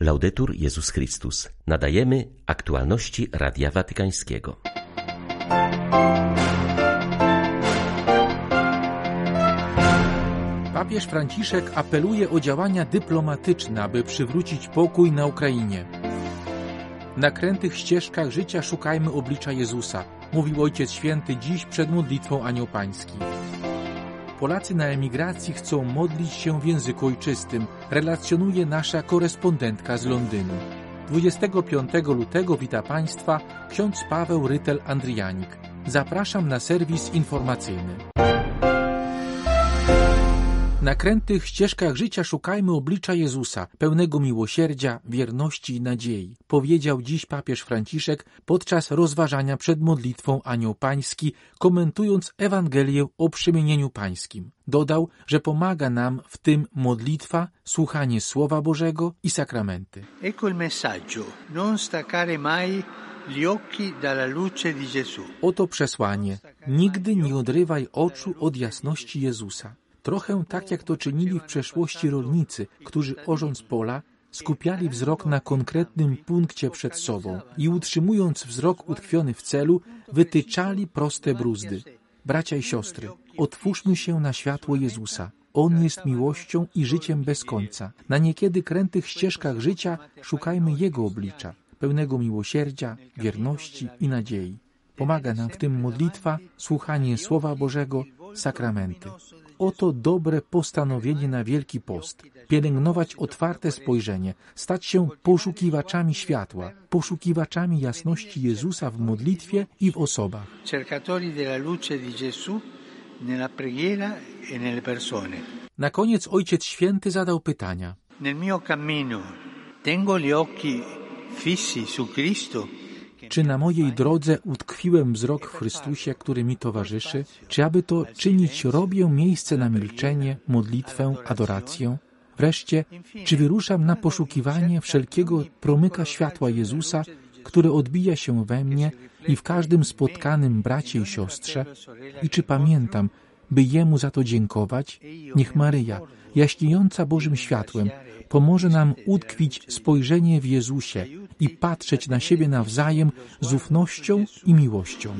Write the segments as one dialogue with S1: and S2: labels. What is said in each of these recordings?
S1: Laudetur Jezus Chrystus. Nadajemy aktualności Radia Watykańskiego.
S2: Papież Franciszek apeluje o działania dyplomatyczne, aby przywrócić pokój na Ukrainie. Na krętych ścieżkach życia szukajmy oblicza Jezusa, mówił Ojciec Święty dziś przed modlitwą Anioł Pański. Polacy na emigracji chcą modlić się w języku ojczystym, relacjonuje nasza korespondentka z Londynu. 25 lutego wita Państwa ksiądz Paweł Rytel Andrianik. Zapraszam na serwis informacyjny. Na krętych ścieżkach życia szukajmy oblicza Jezusa, pełnego miłosierdzia, wierności i nadziei, powiedział dziś papież Franciszek podczas rozważania przed modlitwą Anioł Pański, komentując Ewangelię o przemienieniu pańskim. Dodał, że pomaga nam w tym modlitwa, słuchanie Słowa Bożego i sakramenty.
S3: Ecco il messaggio, non staccare mai gli occhi dalla luce di Gesù.
S2: Oto przesłanie. Nigdy nie odrywaj oczu od jasności Jezusa. Trochę tak jak to czynili w przeszłości rolnicy, którzy orząc pola, skupiali wzrok na konkretnym punkcie przed sobą i utrzymując wzrok utkwiony w celu, wytyczali proste bruzdy. Bracia i siostry, otwórzmy się na światło Jezusa. On jest miłością i życiem bez końca. Na niekiedy krętych ścieżkach życia szukajmy Jego oblicza, pełnego miłosierdzia, wierności i nadziei. Pomaga nam w tym modlitwa, słuchanie Słowa Bożego, sakramenty. Oto dobre postanowienie na Wielki Post. Pielęgnować otwarte spojrzenie, stać się poszukiwaczami światła, poszukiwaczami jasności Jezusa w modlitwie i w osobach.
S3: Cercatori della luce di Gesù nella preghiera e nelle persone.
S2: Na koniec Ojciec Święty zadał pytania.
S3: Nel mio cammino tengo gli occhi fissi su Cristo
S2: Czy na mojej drodze utkwiłem wzrok w Chrystusie, który mi towarzyszy? Czy aby to czynić, robię miejsce na milczenie, modlitwę, adorację? Wreszcie, czy wyruszam na poszukiwanie wszelkiego promyka światła Jezusa, które odbija się we mnie i w każdym spotkanym bracie i siostrze? I czy pamiętam, by Jemu za to dziękować? Niech Maryja, jaśniejąca Bożym światłem, pomoże nam utkwić spojrzenie w Jezusie i patrzeć na siebie nawzajem z ufnością i miłością.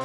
S3: e.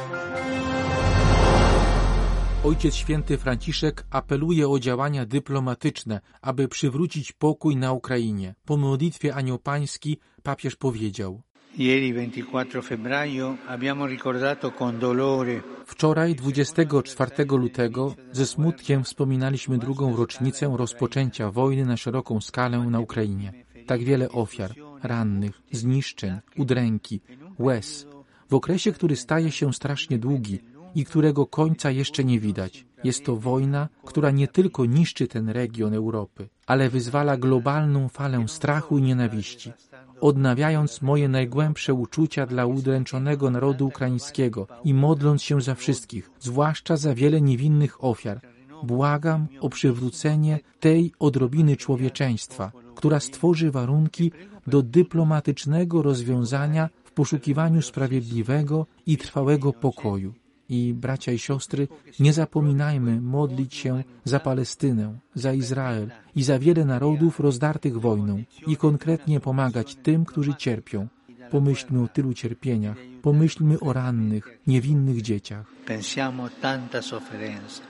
S2: Ojciec Święty Franciszek apeluje o działania dyplomatyczne, aby przywrócić pokój na Ukrainie. Po modlitwie Anioł Pański papież powiedział
S3: Ieri 24 febbraio abbiamo ricordato con dolore
S2: Wczoraj, 24 lutego, ze smutkiem wspominaliśmy drugą rocznicę rozpoczęcia wojny na szeroką skalę na Ukrainie. Tak wiele ofiar, rannych, zniszczeń, udręki, łez. W okresie, który staje się strasznie długi i którego końca jeszcze nie widać. Jest to wojna, która nie tylko niszczy ten region Europy, ale wyzwala globalną falę strachu i nienawiści odnawiając moje najgłębsze uczucia dla udręczonego narodu ukraińskiego i modląc się za wszystkich, zwłaszcza za wiele niewinnych ofiar, błagam o przywrócenie tej odrobiny człowieczeństwa, która stworzy warunki do dyplomatycznego rozwiązania w poszukiwaniu sprawiedliwego i trwałego pokoju. I bracia i siostry, nie zapominajmy modlić się za Palestynę, za Izrael i za wiele narodów rozdartych wojną i konkretnie pomagać tym, którzy cierpią. Pomyślmy o tylu cierpieniach, pomyślmy o rannych, niewinnych dzieciach.
S3: pensiamo tanta sofferenza,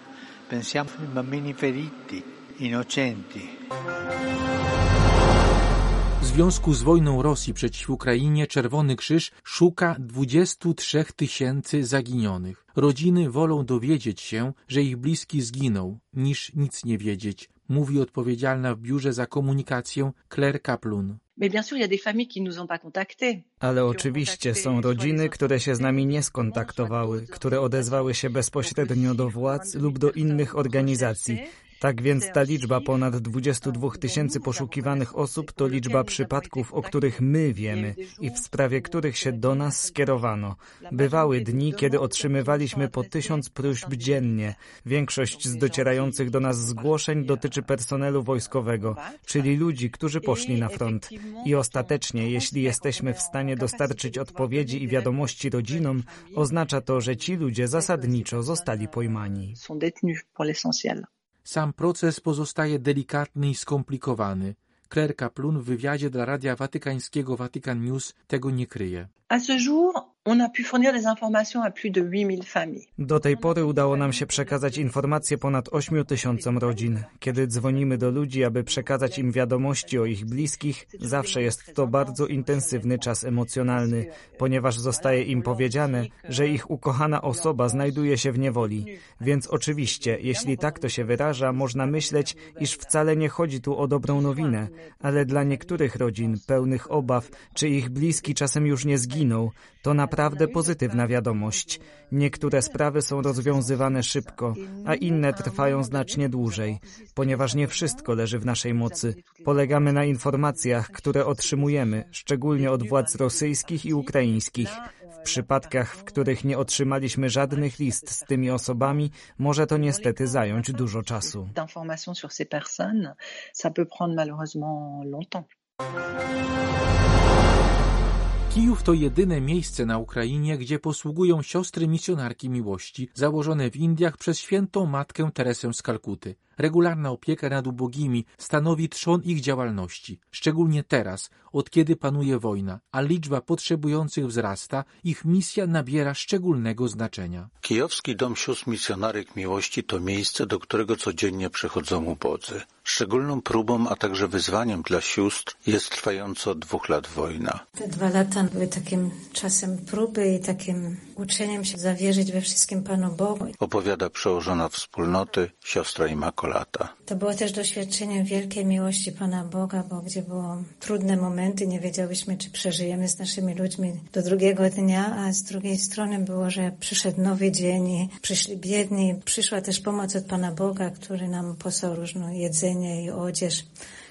S3: pensiamo ai bambini feriti, innocenti.
S2: W związku z wojną Rosji przeciw Ukrainie Czerwony Krzyż szuka 23 tysięcy zaginionych. Rodziny wolą dowiedzieć się, że ich bliski zginął, niż nic nie wiedzieć, mówi odpowiedzialna w biurze za komunikację Claire Kaplun.
S4: Y.
S5: Ale oczywiście są rodziny, które się z nami nie skontaktowały, które odezwały się bezpośrednio do władz lub do innych organizacji. Tak więc ta liczba ponad 22 tysięcy poszukiwanych osób to liczba przypadków, o których my wiemy i w sprawie których się do nas skierowano. Bywały dni, kiedy otrzymywaliśmy po tysiąc próśb dziennie. Większość z docierających do nas zgłoszeń dotyczy personelu wojskowego, czyli ludzi, którzy poszli na front. I ostatecznie, jeśli jesteśmy w stanie dostarczyć odpowiedzi i wiadomości rodzinom, oznacza to, że ci ludzie zasadniczo zostali pojmani.
S2: Sam proces pozostaje delikatny i skomplikowany. Claire Kaplun w wywiadzie dla Radia Watykańskiego Vatican News tego nie kryje.
S4: À ce jour, on a pu fournir des informations à plus de 8000 familles.
S5: Do tej pory udało nam się przekazać informacje ponad 8 tysiącom rodzin. Kiedy dzwonimy do ludzi, aby przekazać im wiadomości o ich bliskich, zawsze jest to bardzo intensywny czas emocjonalny, ponieważ zostaje im powiedziane, że ich ukochana osoba znajduje się w niewoli. Więc oczywiście, jeśli tak to się wyraża, można myśleć, iż wcale nie chodzi tu o dobrą nowinę, ale dla niektórych rodzin, pełnych obaw, czy ich bliski czasem już nie to naprawdę pozytywna wiadomość. Niektóre sprawy są rozwiązywane szybko, a inne trwają znacznie dłużej, ponieważ nie wszystko leży w naszej mocy. Polegamy na informacjach, które otrzymujemy, szczególnie od władz rosyjskich i ukraińskich. W przypadkach, w których nie otrzymaliśmy żadnych list z tymi osobami, może to niestety zająć dużo czasu.
S2: Kijów to jedyne miejsce na Ukrainie, gdzie posługują siostry misjonarki miłości, założone w Indiach przez świętą matkę Teresę z Kalkuty. Regularna opieka nad ubogimi stanowi trzon ich działalności. Szczególnie teraz, od kiedy panuje wojna, a liczba potrzebujących wzrasta, ich misja nabiera szczególnego znaczenia.
S6: Kijowski Dom Sióstr Misjonarek Miłości to miejsce, do którego codziennie przychodzą ubodzy. Szczególną próbą, a także wyzwaniem dla sióstr jest trwająca od dwóch lat wojna.
S7: Te dwa lata były takim czasem próby i takim uczeniem się zawierzyć we wszystkim Panu Bogu.
S6: Opowiada przełożona wspólnoty siostra Imakolata.
S7: To było też doświadczeniem wielkiej miłości Pana Boga, bo gdzie było trudne momenty, nie wiedziałyśmy, czy przeżyjemy z naszymi ludźmi do drugiego dnia, a z drugiej strony było, że przyszedł nowy dzień i przyszli biedni. Przyszła też pomoc od Pana Boga, który nam posłał różne jedzenie i odzież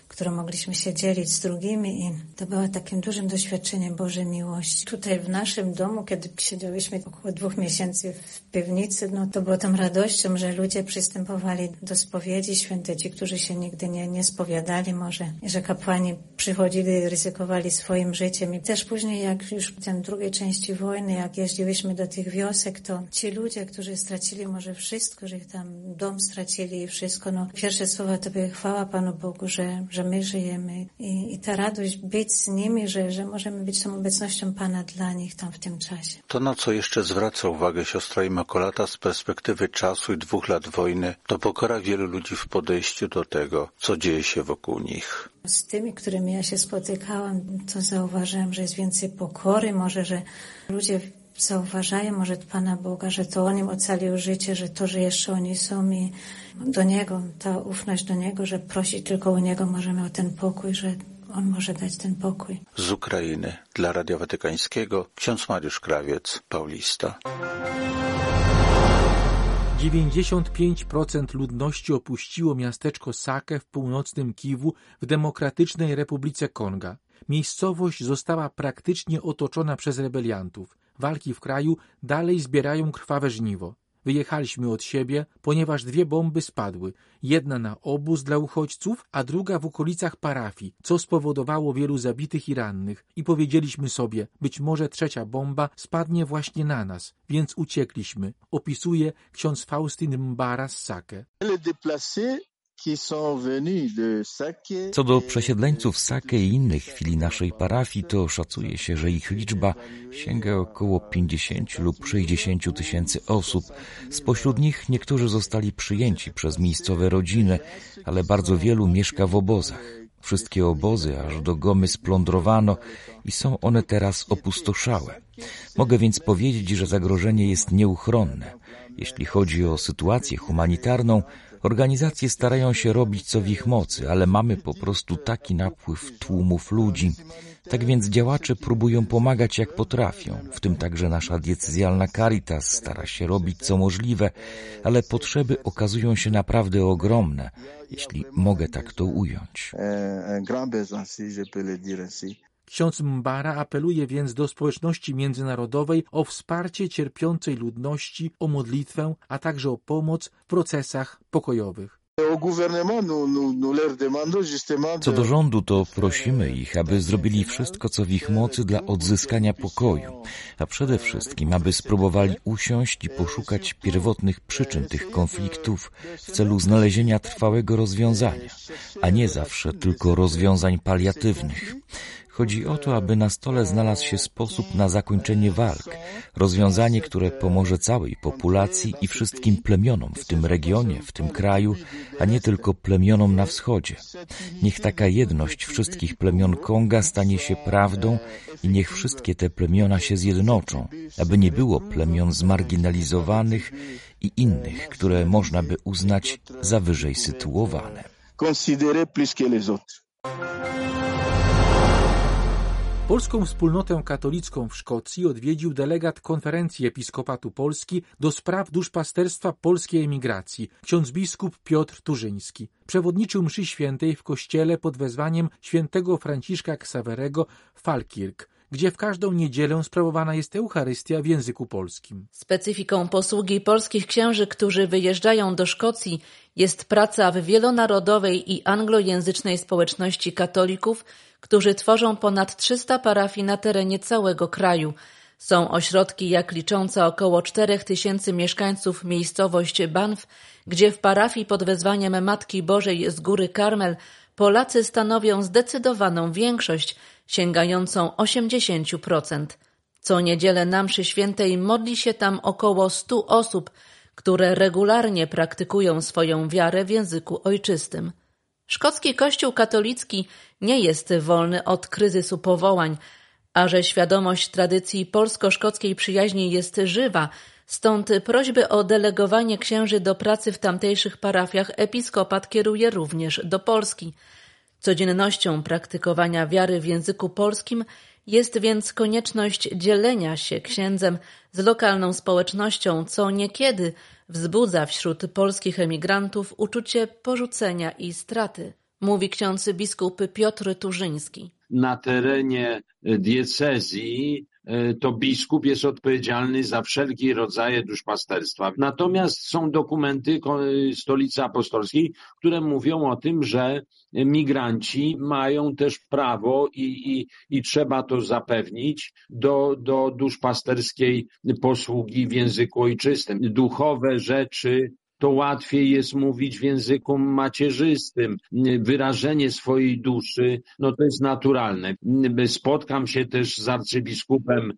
S7: którą mogliśmy się dzielić z drugimi i to było takim dużym doświadczeniem Bożej miłości. Tutaj w naszym domu, kiedy siedziałyśmy około dwóch miesięcy w piwnicy, no to było tą radością, że ludzie przystępowali do spowiedzi, święte ci, którzy się nigdy nie, nie spowiadali może, że kapłani przychodzili, ryzykowali swoim życiem i też później jak już w tej drugiej części wojny, jak jeździłyśmy do tych wiosek, to ci ludzie, którzy stracili może wszystko, że ich tam dom stracili i wszystko, no pierwsze słowa to były chwała Panu Bogu, że, że my żyjemy i, i ta radość być z nimi, że, że możemy być tą obecnością Pana dla nich tam w tym czasie.
S6: To, na co jeszcze zwraca uwagę siostra Imakolata z perspektywy czasu i dwóch lat wojny, to pokora wielu ludzi w podejściu do tego, co dzieje się wokół nich.
S7: Z tymi, którymi ja się spotykałam, to zauważyłam, że jest więcej pokory, może, że ludzie zauważają może Pana Boga, że to On im ocalił życie, że to, że jeszcze oni są i do Niego, ta ufność do Niego, że prosić tylko u Niego możemy o ten pokój, że On może dać ten pokój.
S6: Z Ukrainy dla Radia Watykańskiego ksiądz Mariusz Krawiec, Paulista.
S2: 95% ludności opuściło miasteczko Sake w północnym Kiwu w Demokratycznej Republice Konga. Miejscowość została praktycznie otoczona przez rebeliantów. Walki w kraju dalej zbierają krwawe żniwo. Wyjechaliśmy od siebie, ponieważ dwie bomby spadły. Jedna na obóz dla uchodźców, a druga w okolicach parafii, co spowodowało wielu zabitych i rannych. I powiedzieliśmy sobie, być może trzecia bomba spadnie właśnie na nas, więc uciekliśmy. Opisuje ksiądz Faustyn Mbara Sake.
S8: Co do przesiedleńców Sake i innych chwili naszej parafii, to szacuje się, że ich liczba sięga około 50 lub 60 tysięcy osób. Spośród nich niektórzy zostali przyjęci przez miejscowe rodziny, ale bardzo wielu mieszka w obozach. Wszystkie obozy aż do Gomy splądrowano i są one teraz opustoszałe. Mogę więc powiedzieć, że zagrożenie jest nieuchronne. Jeśli chodzi o sytuację humanitarną, Organizacje starają się robić co w ich mocy, ale mamy po prostu taki napływ tłumów ludzi. Tak więc działacze próbują pomagać jak potrafią, w tym także nasza diecezjalna Caritas stara się robić co możliwe, ale potrzeby okazują się naprawdę ogromne, jeśli mogę tak to ująć.
S2: Ksiądz Mbara apeluje więc do społeczności międzynarodowej o wsparcie cierpiącej ludności, o modlitwę, a także o pomoc w procesach pokojowych.
S8: Co do rządu, to prosimy ich, aby zrobili wszystko, co w ich mocy dla odzyskania pokoju, a przede wszystkim, aby spróbowali usiąść i poszukać pierwotnych przyczyn tych konfliktów w celu znalezienia trwałego rozwiązania, a nie zawsze tylko rozwiązań paliatywnych. Chodzi o to, aby na stole znalazł się sposób na zakończenie walk, rozwiązanie, które pomoże całej populacji i wszystkim plemionom w tym regionie, w tym kraju, a nie tylko plemionom na wschodzie. Niech taka jedność wszystkich plemion Konga stanie się prawdą i niech wszystkie te plemiona się zjednoczą, aby nie było plemion zmarginalizowanych i innych, które można by uznać za wyżej sytuowane. Plus que les autres.
S2: Polską wspólnotę katolicką w Szkocji odwiedził delegat Konferencji Episkopatu Polski do spraw duszpasterstwa polskiej emigracji, ksiądz biskup Piotr Turzyński. Przewodniczył mszy świętej w kościele pod wezwaniem świętego Franciszka Ksawerego Falkirk gdzie w każdą niedzielę sprawowana jest Eucharystia w języku polskim.
S9: Specyfiką posługi polskich księży, którzy wyjeżdżają do Szkocji, jest praca w wielonarodowej i anglojęzycznej społeczności katolików, którzy tworzą ponad 300 parafii na terenie całego kraju. Są ośrodki jak licząca około 4 tysięcy mieszkańców miejscowość Banff, gdzie w parafii pod wezwaniem Matki Bożej z Góry Karmel Polacy stanowią zdecydowaną większość, sięgającą 80%. Co niedzielę na mszy świętej modli się tam około 100 osób, które regularnie praktykują swoją wiarę w języku ojczystym. Szkocki Kościół katolicki nie jest wolny od kryzysu powołań, a że świadomość tradycji polsko-szkockiej przyjaźni jest żywa, stąd prośby o delegowanie księży do pracy w tamtejszych parafiach episkopat kieruje również do Polski. Codziennością praktykowania wiary w języku polskim jest więc konieczność dzielenia się księdzem z lokalną społecznością, co niekiedy wzbudza wśród polskich emigrantów uczucie porzucenia i straty, mówi ksiądz biskup Piotr Turzyński.
S10: Na terenie diecezji to biskup jest odpowiedzialny za wszelkie rodzaje duszpasterstwa. Natomiast są dokumenty Stolicy Apostolskiej, które mówią o tym, że migranci mają też prawo i, i, i trzeba to zapewnić do, do duszpasterskiej posługi w języku ojczystym. Duchowe rzeczy to łatwiej jest mówić w języku macierzystym. Wyrażenie swojej duszy, no to jest naturalne. Spotkam się też z arcybiskupem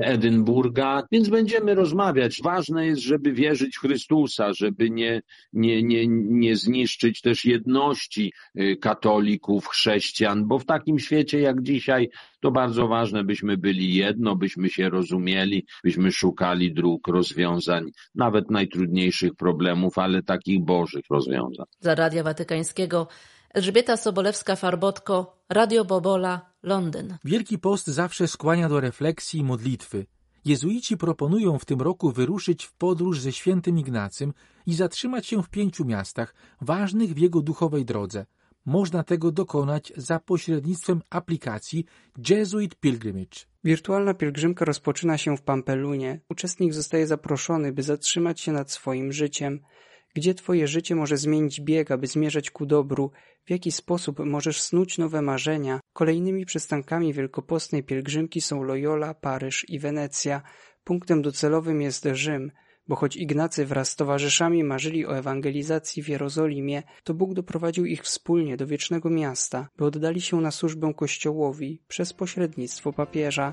S10: Edynburga, więc będziemy rozmawiać. Ważne jest, żeby wierzyć w Chrystusa, żeby nie, nie, nie, nie zniszczyć też jedności y, katolików, chrześcijan, bo w takim świecie jak dzisiaj to bardzo ważne, byśmy byli jedno, byśmy się rozumieli, byśmy szukali dróg, rozwiązań, nawet najtrudniejszych problemów, ale takich bożych rozwiązań.
S9: Za Radia Watykańskiego Elżbieta Sobolewska-Farbotko, Radio Bobola, Londyn.
S2: Wielki Post zawsze skłania do refleksji i modlitwy. Jezuici proponują w tym roku wyruszyć w podróż ze świętym Ignacym i zatrzymać się w pięciu miastach, ważnych w jego duchowej drodze – można tego dokonać za pośrednictwem aplikacji Jesuit Pilgrimage.
S11: Wirtualna pielgrzymka rozpoczyna się w Pampelunie. Uczestnik zostaje zaproszony, by zatrzymać się nad swoim życiem. Gdzie twoje życie może zmienić bieg, aby zmierzać ku dobru? W jaki sposób możesz snuć nowe marzenia? Kolejnymi przystankami wielkopostnej pielgrzymki są Loyola, Paryż i Wenecja. Punktem docelowym jest Rzym – bo choć Ignacy wraz z towarzyszami marzyli o ewangelizacji w Jerozolimie, to Bóg doprowadził ich wspólnie do wiecznego miasta, by oddali się na służbę Kościołowi przez pośrednictwo papieża.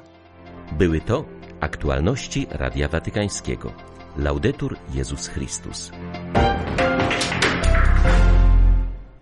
S1: Były to aktualności Radia Watykańskiego. Laudetur Jezus Chrystus.